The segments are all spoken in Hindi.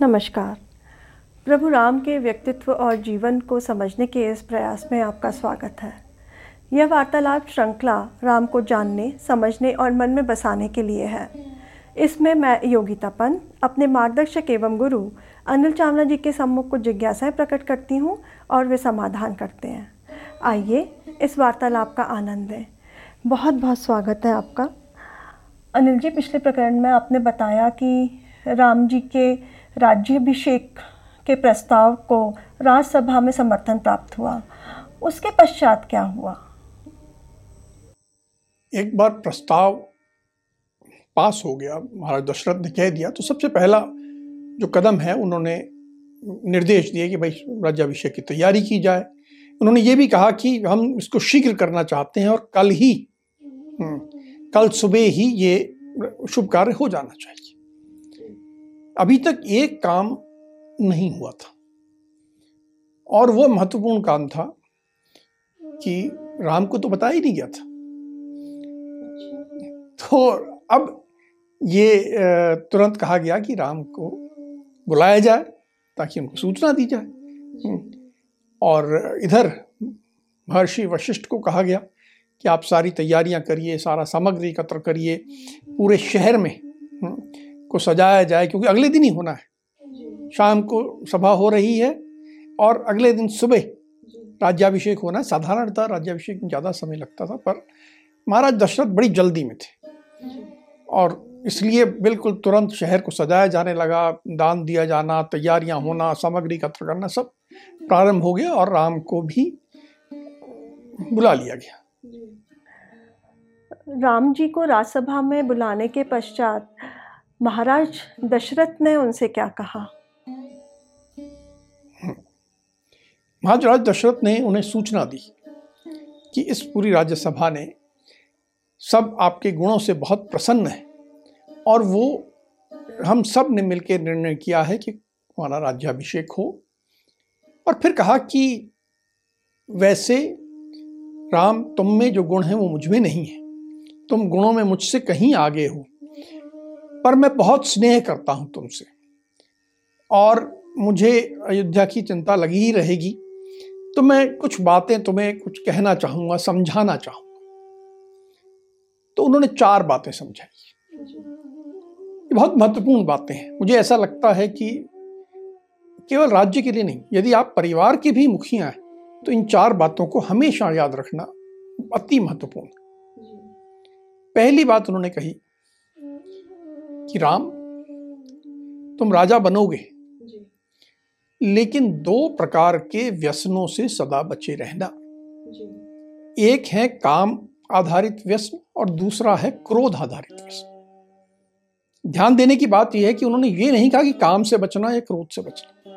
नमस्कार। प्रभु राम के व्यक्तित्व और जीवन को समझने के इस प्रयास में आपका स्वागत है। यह वार्तालाप श्रृंखला राम को जानने, समझने और मन में बसाने के लिए है। इसमें मैं योगिता पंत अपने मार्गदर्शक एवं गुरु, अनिल चावला जी के सम्मुख को जिज्ञासाएँ प्रकट करती हूँ और वे समाधान करते हैं। आइए, इस वार्तालाप का आनंद लें। बहुत बहुत स्वागत है आपका। अनिल जी, पिछले प्रकरण में आपने बताया कि राम जी के राज्याभिषेक के प्रस्ताव को राज्यसभा में समर्थन प्राप्त हुआ। उसके पश्चात क्या हुआ? एक बार प्रस्ताव पास हो गया महाराज दशरथ ने कह दिया तो सबसे पहला जो कदम है उन्होंने निर्देश दिए कि भाई राज्याभिषेक की तैयारी की जाए। उन्होंने ये भी कहा कि हम इसको शीघ्र करना चाहते हैं और कल ही हम्म, कल सुबह ही ये शुभ कार्य हो जाना चाहिए। अभी तक एक काम नहीं हुआ था। और वो महत्वपूर्ण काम था कि राम को तो बताया ही नहीं गया था। तो अब ये तुरंत कहा गया कि राम को बुलाया जाए ताकि उनको सूचना दी जाए। हम्म। और इधर महर्षि वशिष्ठ को कहा गया कि आप सारी तैयारियाँ करिए सारा सामग्री एकत्र करिए पूरे शहर में हम्म, को सजाया जाए, क्योंकि अगले दिन ही होना है। शाम को सभा हो रही है और अगले दिन सुबह राज्याभिषेक होना है। साधारणतः राज्याभिषेक में ज़्यादा समय लगता था, पर महाराज दशरथ बड़ी जल्दी में थे। और इसलिए बिल्कुल तुरंत शहर को सजाया जाने लगा, दान दिया जाना, तैयारियाँ होना, सामग्री एकत्र करना सब प्रारंभ हो गया और राम को भी बुला लिया गया। राम जी को राज्यसभा में बुलाने के पश्चात महाराज दशरथ ने उनसे क्या कहा? महाराज दशरथ ने उन्हें सूचना दी कि इस पूरी राज्यसभा ने सब आपके गुणों से बहुत प्रसन्न है और वो, हम सबने मिलकर निर्णय किया है कि हमारा राज्याभिषेक हो। और फिर कहा कि वैसे राम, तुम में जो गुण है वो मुझमें नहीं है। तुम गुणों में मुझसे कहीं आगे हो। पर मैं बहुत स्नेह करता हूँ तुमसे। और मुझे अयोध्या की चिंता लगी ही रहेगी। तो मैं कुछ बातें तुम्हें कुछ कहना चाहूँगा, समझाना चाहूँगा। तो उन्होंने चार बातें समझाई। ये बहुत महत्वपूर्ण बातें हैं। मुझे ऐसा लगता है कि केवल राज्य के लिए नहीं, यदि आप परिवार के भी मुखिया हैं तो इन चार बातों को हमेशा याद रखना अति महत्वपूर्ण पहली बात उन्होंने कही कि राम तुम राजा बनोगे। लेकिन दो प्रकार के व्यसनों से सदा बचे रहना। एक है काम आधारित व्यसन और दूसरा है क्रोध आधारित व्यसन। ध्यान देने की बात यह है कि उन्होंने ये नहीं कहा कि काम से बचना या क्रोध से बचना।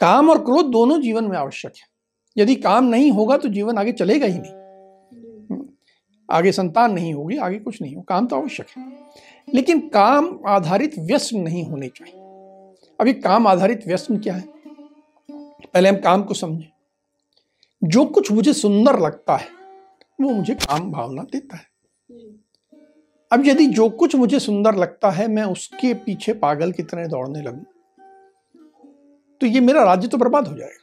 काम और क्रोध दोनों जीवन में आवश्यक है। यदि काम नहीं होगा तो जीवन आगे चलेगा ही नहीं। आगे संतान नहीं होगी, आगे कुछ नहीं हो, काम तो आवश्यक है। लेकिन काम आधारित व्यसन नहीं होने चाहिए। अभी काम आधारित व्यसन क्या है? पहले हम काम को समझें। जो कुछ मुझे सुंदर लगता है, वो मुझे काम भावना देता है। अब यदि जो कुछ मुझे सुंदर लगता है, मैं उसके पीछे पागल की तरह दौड़ने लगूं तो ये मेरा राज्य तो बर्बाद हो जाएगा।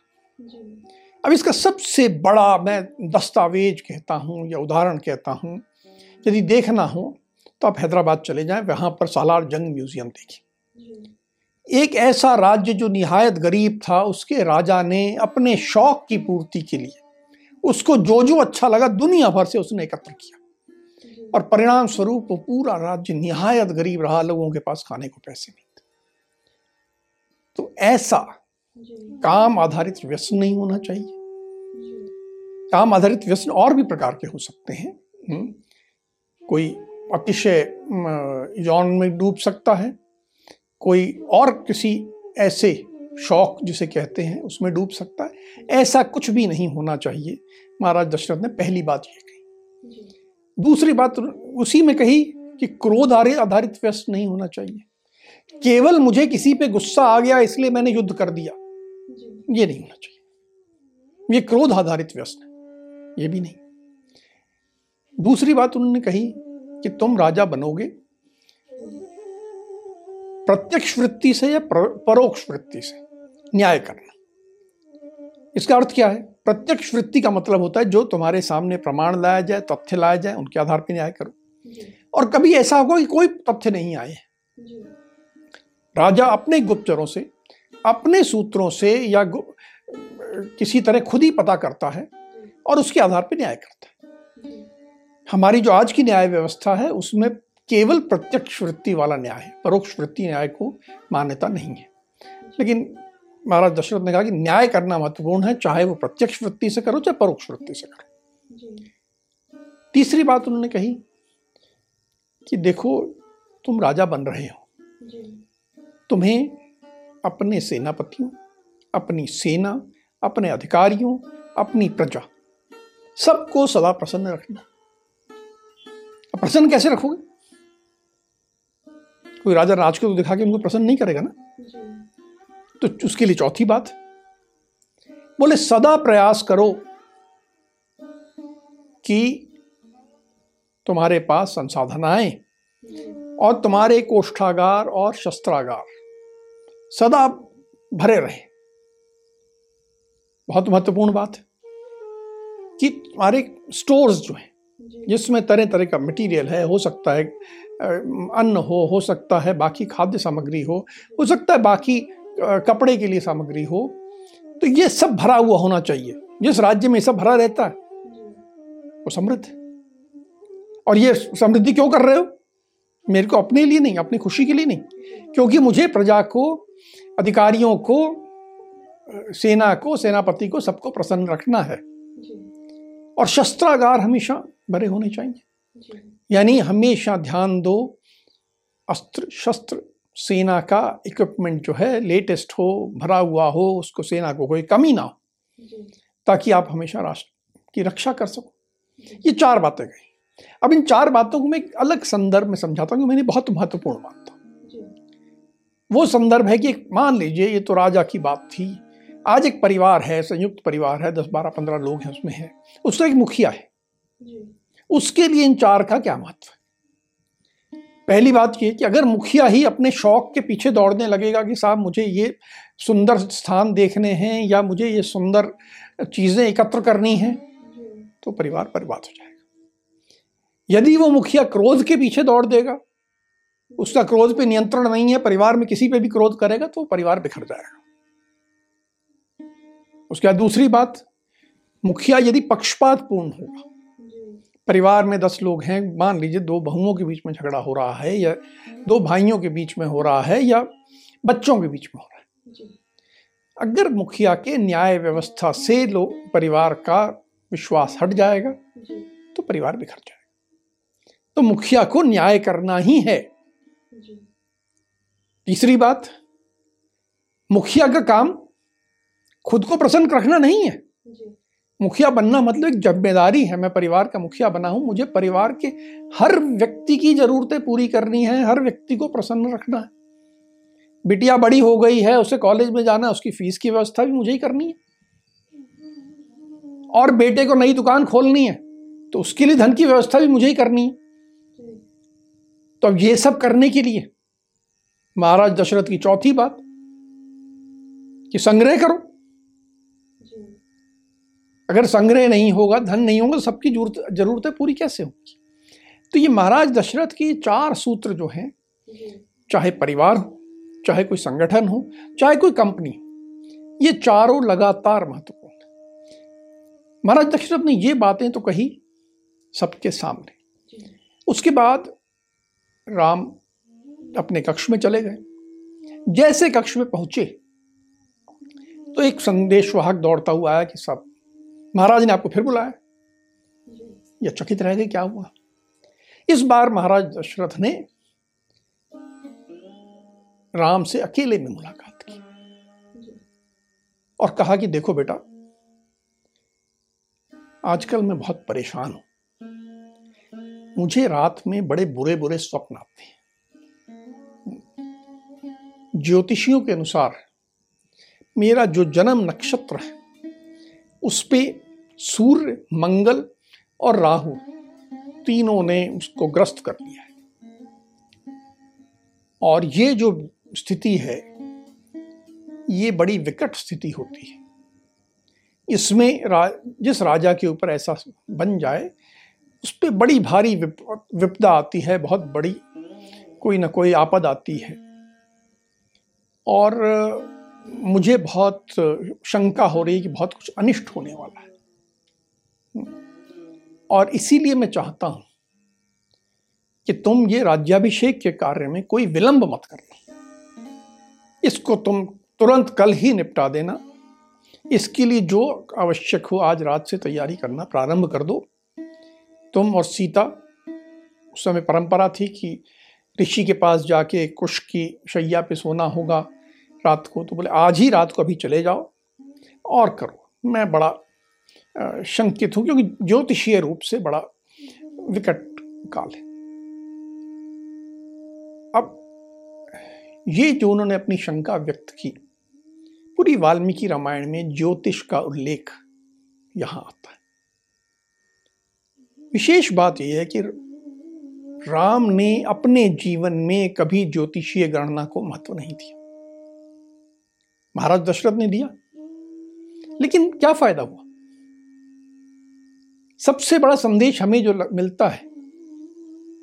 अब इसका सबसे बड़ा मैं दस्तावेज़ कहता हूँ या उदाहरण कहता हूँ, यदि देखना हो तो आप हैदराबाद चले जाएँ, वहाँ पर सालार जंग म्यूज़ियम देखिए। एक ऐसा राज्य जो निहायत गरीब था, उसके राजा ने अपने शौक की पूर्ति के लिए उसको जो जो अच्छा लगा, दुनिया भर से उसने एकत्र किया। और परिणाम स्वरूप वो पूरा राज्य निहायत गरीब रहा, लोगों के पास खाने को पैसे नहीं थे। तो ऐसा काम आधारित व्यसन नहीं होना चाहिए। काम आधारित व्यसन और भी प्रकार के हो सकते हैं। हम्म। कोई अतिशय यौन में डूब सकता है। कोई और किसी ऐसे शौक जिसे कहते हैं, उसमें डूब सकता है। ऐसा कुछ भी नहीं होना चाहिए। महाराज दशरथ ने पहली बात ये कही। दूसरी बात, उसी में कही कि क्रोध आधारित व्यस्त नहीं होना चाहिए। केवल मुझे किसी पे गुस्सा आ गया, इसलिए मैंने युद्ध कर दिया। ये नहीं होना चाहिए। ये क्रोध आधारित व्यस्त है, ये भी नहीं। दूसरी बात उन्होंने कही कि तुम राजा बनोगे, प्रत्यक्ष वृत्ति से या परोक्ष वृत्ति से न्याय करना। इसका अर्थ क्या है? प्रत्यक्ष वृत्ति का मतलब होता है जो तुम्हारे सामने प्रमाण लाया जाए, तथ्य लाया जाए, उनके आधार पर न्याय करो। और कभी ऐसा होगा कि कोई तथ्य नहीं आए। राजा अपने गुप्तचरों से अपने सूत्रों से या किसी तरह खुद ही पता करता है और उसके आधार पर न्याय करता है। हमारी जो आज की न्याय व्यवस्था है उसमें केवल प्रत्यक्ष वृत्ति वाला न्याय है परोक्ष वृत्ति न्याय को मान्यता नहीं है। लेकिन महाराज दशरथ ने कहा कि न्याय करना महत्वपूर्ण है चाहे वो प्रत्यक्ष वृत्ति से करो चाहे परोक्ष वृत्ति से करो। तीसरी बात उन्होंने कही कि देखो तुम राजा बन रहे हो। तुम्हें अपने सेनापतियों अपनी सेना अपने अधिकारियों अपनी प्रजा सबको सदा प्रसन्न रखना। प्रसन्न कैसे रखोगे? कोई राजा राज को तो दिखा के उनको प्रसन्न नहीं करेगा ना? तो उसके लिए चौथी बात बोले सदा प्रयास करो कि तुम्हारे पास संसाधन आए और तुम्हारे कोष्ठागार और शस्त्रागार सदा भरे रहे। बहुत महत्वपूर्ण बात है कि तुम्हारे स्टोर्स जो हैं जिसमें तरह तरह का मटेरियल है हो सकता है अन्न हो हो सकता है बाकी खाद्य सामग्री हो हो सकता है बाकी कपड़े के लिए सामग्री हो तो ये सब भरा हुआ होना चाहिए। जिस राज्य में सब भरा रहता है वो समृद्ध और ये समृद्धि क्यों कर रहे हो? मेरे को अपने लिए नहीं अपनी खुशी के लिए नहीं क्योंकि मुझे प्रजा को अधिकारियों को सेना को सेनापति को सबको प्रसन्न रखना है। और शस्त्रागार हमेशा भरे होने चाहिए। यानी हमेशा ध्यान दो अस्त्र शस्त्र सेना का इक्विपमेंट जो है लेटेस्ट हो भरा हुआ हो उसको सेना को कोई कमी ना हो ताकि आप हमेशा राष्ट्र की रक्षा कर सको। ये चार बातें गई। अब इन चार बातों को मैं एक अलग संदर्भ में समझाता हूँ मैंने बहुत महत्वपूर्ण बात था। वो संदर्भ है कि मान लीजिए ये तो राजा की बात थी। आज एक परिवार है संयुक्त परिवार है दस बारह पंद्रह लोग हैं उसमें है। उसका एक मुखिया है। उसके लिए इन चार का क्या महत्व है? पहली बात ये कि अगर मुखिया ही अपने शौक के पीछे दौड़ने लगेगा कि साहब मुझे ये सुंदर स्थान देखने हैं या मुझे ये सुंदर चीज़ें एकत्र करनी हैं तो परिवार बर्बाद हो जाएगा। यदि वो मुखिया क्रोध के पीछे दौड़ देगा उसका क्रोध पे नियंत्रण नहीं है परिवार में किसी पे भी क्रोध करेगा तो परिवार बिखर जाएगा। उसके बाद दूसरी बात मुखिया यदि पक्षपात पूर्ण होगा परिवार में दस लोग हैं मान लीजिए दो बहुओं के बीच में झगड़ा हो रहा है या दो भाइयों के बीच में हो रहा है या बच्चों के बीच में हो रहा है। अगर मुखिया के न्याय व्यवस्था से लोग परिवार का विश्वास हट जाएगा तो परिवार बिखर जाएगा। तो मुखिया को न्याय करना ही है। तीसरी बात मुखिया का काम खुद को प्रसन्न रखना नहीं है। मुखिया बनना मतलब एक ज़िम्मेदारी है। मैं परिवार का मुखिया बना हूँ मुझे परिवार के हर व्यक्ति की जरूरतें पूरी करनी है हर व्यक्ति को प्रसन्न रखना है। बिटिया बड़ी हो गई है उसे कॉलेज में जाना उसकी फ़ीस की व्यवस्था भी मुझे ही करनी है। और बेटे को नई दुकान खोलनी है तो उसके लिए धन की व्यवस्था भी मुझे ही करनी है। तो अब ये सब करने के लिए महाराज दशरथ की चौथी बात कि संग्रह करो। अगर संग्रह नहीं होगा धन नहीं होगा तो सबकी ज़रूरत जरूरतें पूरी कैसे होगी? तो ये महाराज दशरथ की चार सूत्र जो हैं चाहे परिवार हो चाहे कोई संगठन हो चाहे कोई कंपनी हो ये चारों लगातार महत्वपूर्ण है। महाराज दशरथ ने ये बातें तो कही सबके सामने। उसके बाद राम अपने कक्ष में चले गए। जैसे कक्ष में पहुँचे तो एक संदेशवाहक दौड़ता हुआ आया कि सब महाराज ने आपको फिर बुलाया। या चकित रह गए, क्या हुआ? इस बार महाराज दशरथ ने राम से अकेले में मुलाकात की और कहा कि देखो बेटा, आजकल मैं बहुत परेशान हूँ। मुझे रात में बड़े बुरे बुरे स्वप्न आते हैं। ज्योतिषियों के अनुसार मेरा जो जन्म नक्षत्र है उस पर सूर्य मंगल और राहु तीनों ने उसको ग्रस्त कर लिया है। और ये जो स्थिति है ये बड़ी विकट स्थिति होती है। इसमें रा, जिस राजा के ऊपर ऐसा बन जाए उस पर बड़ी भारी विप, विपदा आती है बहुत बड़ी कोई ना कोई आपद आती है। और मुझे बहुत शंका हो रही है कि बहुत कुछ अनिष्ट होने वाला है। और इसीलिए मैं चाहता हूँ कि तुम ये राज्याभिषेक के कार्य में कोई विलंब मत करना इसको तुम तुरंत कल ही निपटा देना। इसके लिए जो आवश्यक हो आज रात से तैयारी करना प्रारंभ कर दो। तुम और सीता, उस समय परंपरा थी कि ऋषि के पास जाके कुश की शैया पे सोना होगा रात को तो बोले, आज ही रात को अभी चले जाओ और करो। मैं बड़ा शंकित हूँ, क्योंकि ज्योतिषीय रूप से बड़ा विकट काल है। अब, ये जो उन्होंने अपनी शंका व्यक्त की, पूरी वाल्मीकि रामायण में ज्योतिष का उल्लेख यहाँ आता है। विशेष बात यह है कि राम ने अपने जीवन में कभी ज्योतिषीय गणना को महत्व नहीं दिया। महाराज दशरथ ने दिया। लेकिन क्या फ़ायदा हुआ? सबसे बड़ा संदेश हमें जो मिलता है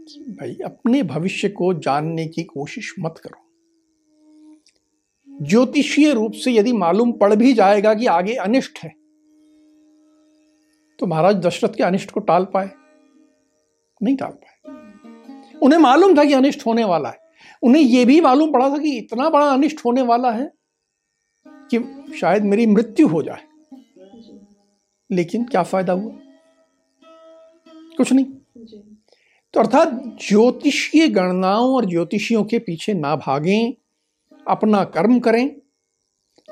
कि भाई, अपने भविष्य को जानने की कोशिश मत करो। ज्योतिषीय रूप से यदि मालूम पड़ भी जाएगा कि आगे अनिष्ट है तो महाराज दशरथ के अनिष्ट को टाल पाए। नहीं टाल पाए। उन्हें मालूम था कि अनिष्ट होने वाला है। उन्हें यह भी मालूम पड़ा था कि इतना बड़ा अनिष्ट होने वाला है कि शायद मेरी मृत्यु हो जाए। लेकिन क्या फ़ायदा हुआ? कुछ नहीं। तो अर्थात ज्योतिषीय गणनाओं और ज्योतिषियों के पीछे ना भागें, अपना कर्म करें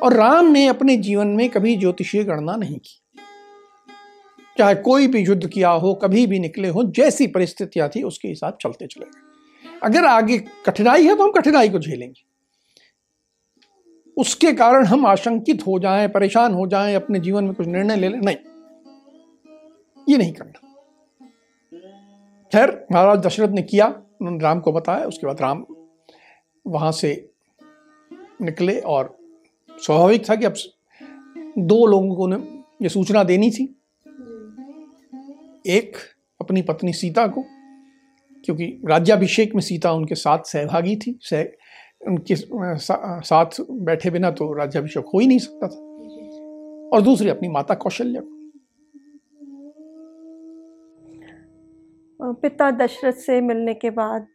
और राम ने अपने जीवन में कभी ज्योतिषीय गणना नहीं की। चाहे कोई भी युद्ध किया हो, कभी भी निकले हो, जैसी परिस्थितियाँ थी, उसके हिसाब चलते चले गए। अगर आगे कठिनाई है तो हम कठिनाई को झेलेंगे। उसके कारण हम आशंकित हो जाएँ, परेशान हो जाएँ, अपने जीवन में कुछ निर्णय ले लें। नहीं। ये नहीं करना। खैर, महाराज दशरथ ने किया, उन्होंने राम को बताया, उसके बाद राम वहाँ से निकले और स्वाभाविक था कि अब दो लोगों को ने ये सूचना देनी थी। एक अपनी पत्नी सीता को क्योंकि राज्याभिषेक में सीता उनके साथ सहभागी थी सह उनके सा, साथ बैठे बिना तो राज्याभिषेक हो ही नहीं सकता था। और दूसरी अपनी माता कौशल्या को। पिता दशरथ से मिलने के बाद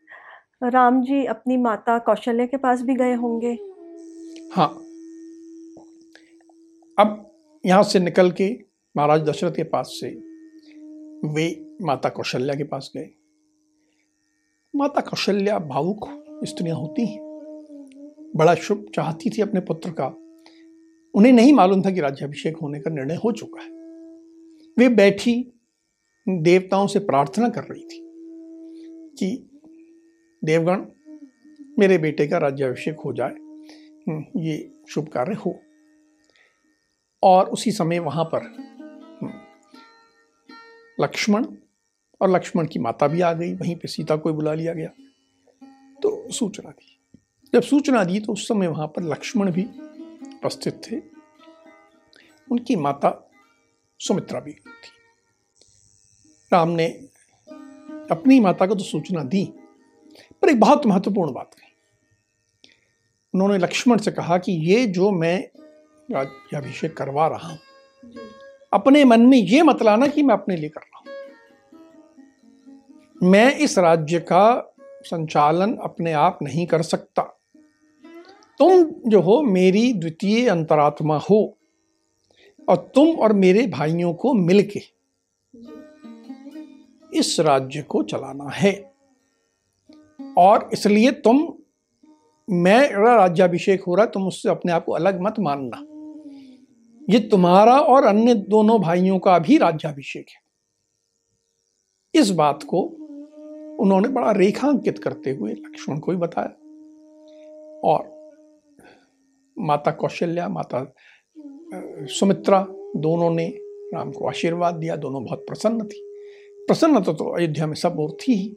राम जी अपनी माता कौशल्या के पास भी गए होंगे। हाँ। अब यहाँ से निकल के महाराज दशरथ के पास से वे माता कौशल्या के पास गए। माता कौशल्या भावुक स्त्रियाँ होती हैं। बड़ा शुभ चाहती थी अपने पुत्र का। उन्हें नहीं मालूम था कि राज्याभिषेक होने का निर्णय हो चुका है। वे बैठी देवताओं से प्रार्थना कर रही थी कि देवगण मेरे बेटे का राज्याभिषेक हो जाए। हम्म, ये शुभ कार्य हो। और उसी समय वहाँ पर लक्ष्मण और लक्ष्मण की माता भी आ गई, वहीं पे सीता को बुला लिया गया। तो सूचना दी। जब सूचना दी तो उस समय वहाँ पर लक्ष्मण भी उपस्थित थे। उनकी माता सुमित्रा भी थी। राम ने अपनी माता को तो सूचना दी, पर एक बहुत महत्वपूर्ण बात कही। उन्होंने लक्ष्मण से कहा कि ये जो मैं राज्याभिषेक करवा रहा हूँ, अपने मन में ये मत लाना कि मैं अपने लिए कर रहा मैं इस राज्य का संचालन अपने आप नहीं कर सकता। तुम जो हो मेरी द्वितीय अंतरात्मा हो और तुम और मेरे भाइयों को मिलके इस राज्य को चलाना है। और इसलिए तुम मैं राज्याभिषेक हो रहा तुम उससे अपने आप को अलग मत मानना। ये तुम्हारा और अन्य दोनों भाइयों का भी राज्याभिषेक है। इस बात को उन्होंने बड़ा रेखांकित करते हुए लक्ष्मण को ही बताया। और माता कौशल्या माता सुमित्रा दोनों ने राम को आशीर्वाद दिया दोनों बहुत प्रसन्न थी। प्रसन्न तो, तो अयोध्या में सब और थी ही।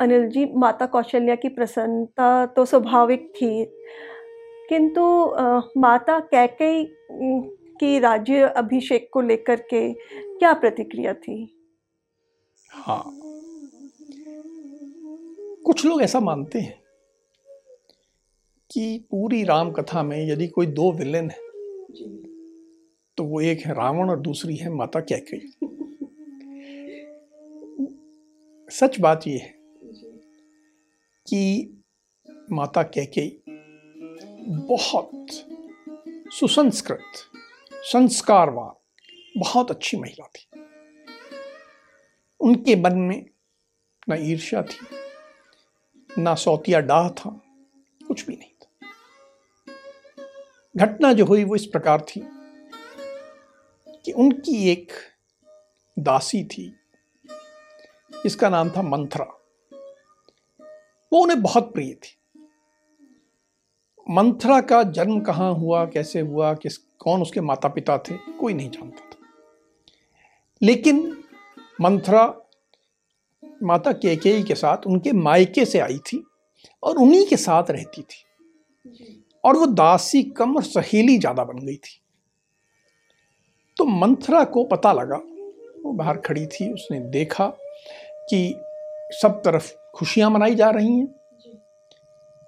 अनिल जी माता कौशल्या की प्रसन्नता तो स्वाभाविक थी किंतु माता कैकई की राज्य अभिषेक को लेकर के क्या प्रतिक्रिया थी? हाँ। कुछ लोग ऐसा मानते हैं कि पूरी राम कथा में यदि कोई दो विलेन है तो वो एक है रावण और दूसरी है माता कैकई। सच बात यह है कि माता कैकई बहुत सुसंस्कृत, संस्कारवान, बहुत अच्छी महिला थी। उनके मन में न ईर्ष्या थी, ना सौतिया डाह था, कुछ भी नहीं था। घटना जो हुई वो इस प्रकार थी कि उनकी एक दासी थी, जिसका नाम था मंथरा। वो उन्हें बहुत प्रिय थी। मंथरा का जन्म कहाँ हुआ, कैसे हुआ, किस, कौन उसके माता पिता थे, कोई नहीं जानता था। लेकिन मंथरा माता केकेई के साथ उनके मायके से आई थी और उन्हीं के साथ रहती थी। और वो दासी कम और सहेली ज़्यादा बन गई थी। तो मंथरा को पता लगा, वो बाहर खड़ी थी, उसने देखा कि सब तरफ़ खुशियाँ मनाई जा रही हैं।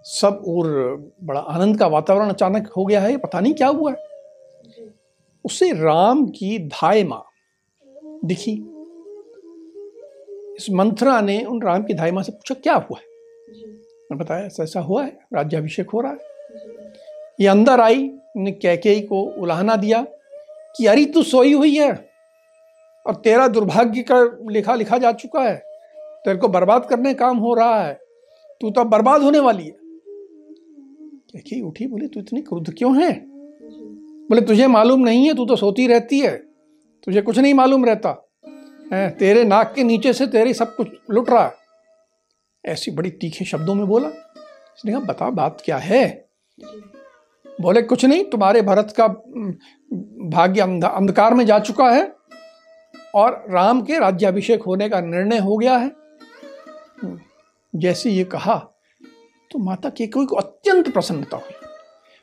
सब और बड़ा आनंद का वातावरण अचानक हो गया है, पता नहीं क्या हुआ है। उसे राम की धाय माँ दिखी। इस मंथरा ने उन राम की धाय माँ से पूछा क्या हुआ है? बताया ऐसा ऐसा हुआ है राज्याभिषेक हो रहा है। ये अंदर आई ने कैके को उलाहना दिया कि अरे तू सोई हुई है और तेरा दुर्भाग्य का लिखा लिखा जा चुका है। तेरे को बर्बाद करने काम हो रहा है। तू तो बर्बाद होने वाली है। देखी उठी बोली तू इतनी क्रुद्ध क्यों है? बोले तुझे मालूम नहीं है तू तो सोती रहती है। तुझे कुछ नहीं मालूम रहता। है, तेरे नाक के नीचे से तेरे सब कुछ लुट रहा है। ऐसी बड़ी तीखे शब्दों में बोला उसने कहा बता, बात क्या है? बोले, कुछ नहीं, तुम्हारे भरत का भाग्य अंधकार में जा चुका है और राम के राज्याभिषेक होने का निर्णय हो गया है। जैसे ये कहा तो माता के कोई को अत्यंत प्रसन्नता हुई।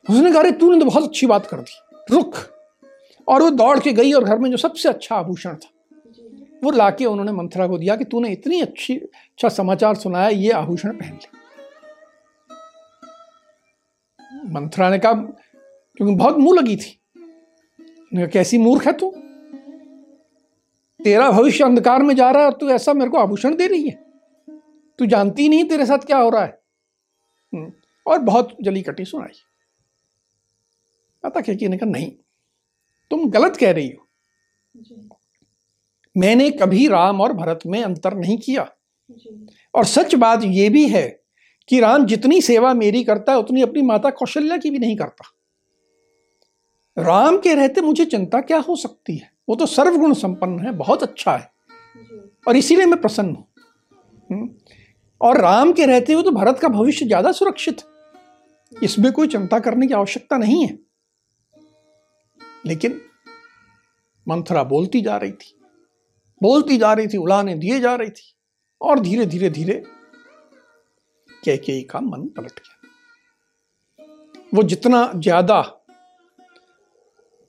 उसने कहा तूने तो बहुत अच्छी बात कर दी रुख और वो दौड़ के गई और घर में जो सबसे अच्छा आभूषण था वो लाके उन्होंने मंथरा को दिया कि तूने इतनी अच्छी अच्छा समाचार सुनाया ये आभूषण पहन ले। मंथरा ने कहा क्योंकि बहुत मुँह लगी थी। कैसी मूर्ख है तू? तेरा भविष्य अंधकार में जा रहा है और तू ऐसा मेरे को आभूषण दे रही है। तू जानती नहीं तेरे साथ क्या हो रहा है। हम्म, और बहुत जली कटी सुनाई। पता कहा नहीं तुम गलत कह रही हो। मैंने कभी राम और भरत में अंतर नहीं किया। और सच बात यह भी है कि राम जितनी सेवा मेरी करता है उतनी अपनी माता कौशल्या की भी नहीं करता। राम के रहते मुझे चिंता क्या हो सकती है? वो तो सर्वगुण संपन्न है बहुत अच्छा है। और इसीलिए मैं प्रसन्न हूँ। हम्म। और राम के रहते हुए तो भारत का भविष्य ज़्यादा सुरक्षित। इसमें कोई चिंता करने की आवश्यकता नहीं है। लेकिन मंथरा बोलती जा रही थी। बोलती जा रही थी उलाने दिए जा रही थी। और धीरे धीरे धीरे कैकेयी का मन पलट गया। वो जितना ज़्यादा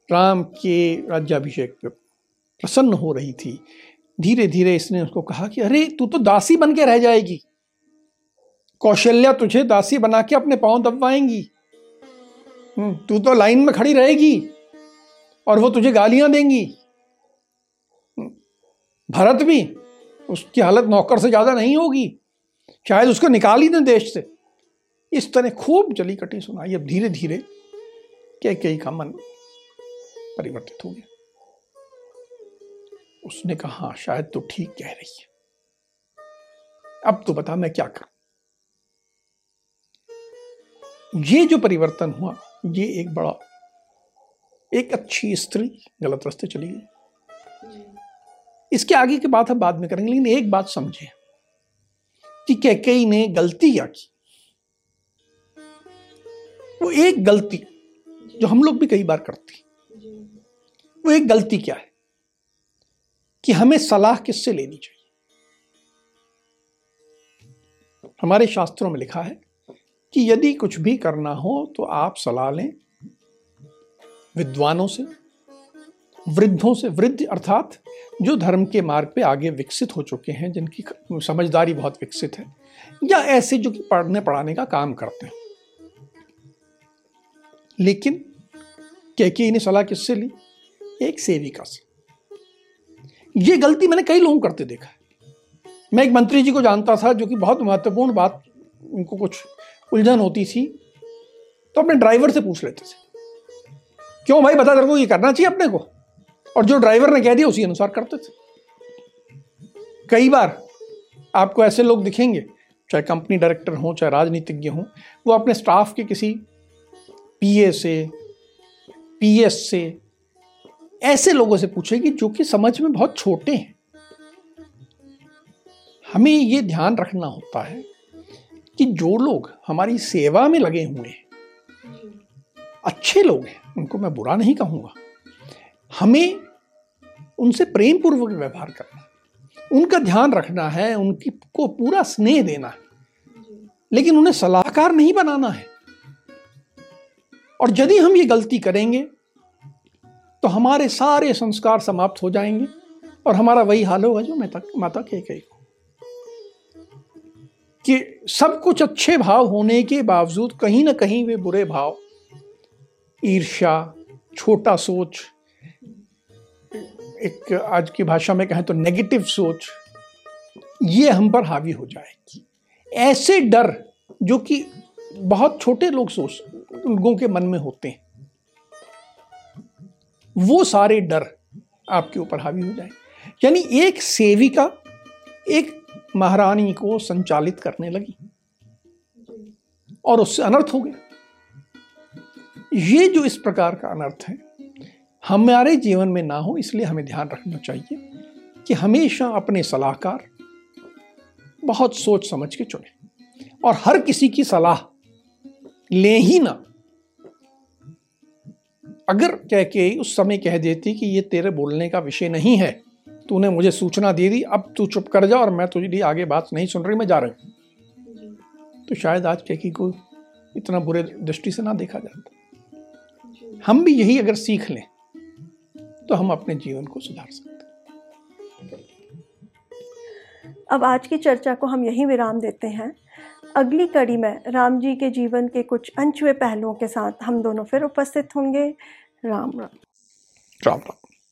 राम के राज्याभिषेक पे प्रसन्न हो रही थी धीरे धीरे इसने उसको कहा कि अरे तू तो दासी बन के रह जाएगी। कौशल्या तुझे दासी बना के अपने पाँव दबवाएँगी। हम्म, तू तो लाइन में खड़ी रहेगी और वो तुझे गालियाँ देंगी। भरत भी उसकी हालत नौकर से ज़्यादा नहीं होगी। शायद उसको निकाल ही दें देश से। इस तरह खूब जली कटी सुनाई। अब धीरे धीरे कह कई का मन परिवर्तित हो गया। उसने कहा हाँ शायद तो ठीक कह रही है। अब तो बता मैं क्या करूँ? ये जो परिवर्तन हुआ, ये एक बड़ा, एक अच्छी स्त्री गलत रास्ते चली गई। इसके आगे की बात हम बाद में करेंगे, लेकिन एक बात समझे कि कैकई ने गलती क्या की। वो एक गलती जो हम लोग भी कई बार करते वो एक गलती क्या है? कि हमें सलाह किससे लेनी चाहिए? हमारे शास्त्रों में लिखा है कि यदि कुछ भी करना हो तो आप सलाह लें विद्वानों से, वृद्धों से, वृद्ध अर्थात जो धर्म के मार्ग पे आगे विकसित हो चुके हैं, जिनकी समझदारी बहुत विकसित है, या ऐसे जो कि पढ़ने पढ़ाने का काम करते हैं। लेकिन के ने सलाह किससे ली? एक सेविका से। ये गलती मैंने कई लोगों करते देखा है। मैं एक मंत्री जी को जानता था, जो कि बहुत महत्वपूर्ण बात, उनको कुछ उलझन होती थी तो अपने ड्राइवर से पूछ लेते थे। क्यों भाई, बता तेरे को ये करना चाहिए अपने को? और जो ड्राइवर ने कह दिया उसी अनुसार करते थे। कई बार आपको ऐसे लोग दिखेंगे, चाहे कंपनी डायरेक्टर हो, चाहे राजनीतिज्ञ हों, वो अपने स्टाफ के किसी पीए से, पीएस से ऐसे लोगों से पूछेगी जो कि समझ में बहुत छोटे हैं। हमें ये ध्यान रखना होता है कि जो लोग हमारी सेवा में लगे हुए हैं, अच्छे लोग हैं, उनको मैं बुरा नहीं कहूँगा। हमें उनसे प्रेम पूर्वक व्यवहार करना उनका ध्यान रखना है उनकी को पूरा स्नेह देना है। लेकिन उन्हें सलाहकार नहीं बनाना है। और यदि हम ये गलती करेंगे तो हमारे सारे संस्कार समाप्त हो जाएँगे और हमारा वही हाल होगा जो मैं तक, माता के कही कि सब कुछ अच्छे भाव होने के बावजूद कहीं ना कहीं वे बुरे भाव, ईर्ष्या, छोटा सोच एक आज की भाषा में कहें तो नेगेटिव सोच, ये हम पर हावी हो जाएगी। ऐसे डर जो कि बहुत छोटे लोग सोच, लोगों के मन में होते हैं, वो सारे डर आपके ऊपर हावी हो जाए यानी एक सेविका, एक महारानी को संचालित करने लगी और उससे अनर्थ हो गया। ये जो इस प्रकार का अनर्थ है हमारे जीवन में ना हो इसलिए हमें ध्यान रखना चाहिए कि हमेशा अपने सलाहकार बहुत सोच समझ के चुने। और हर किसी की सलाह ले ही ना। अगर कह के उस समय कह देती कि ये तेरे बोलने का विषय नहीं है तूने मुझे सूचना दे दी अब तू चुप कर जा और मैं तुझे लिए आगे बात नहीं सुन रही मैं जा रही हूँ। तो शायद आज कैकी को इतना बुरे दृष्टि से ना देखा जाता। हम भी यही अगर सीख लें तो हम अपने जीवन को सुधार सकते अब आज की चर्चा को हम यहीं विराम देते हैं। अगली कड़ी में राम जी के जीवन के कुछ अनछुए पहलुओं के साथ हम दोनों फिर उपस्थित होंगे। राम राम। राम राम।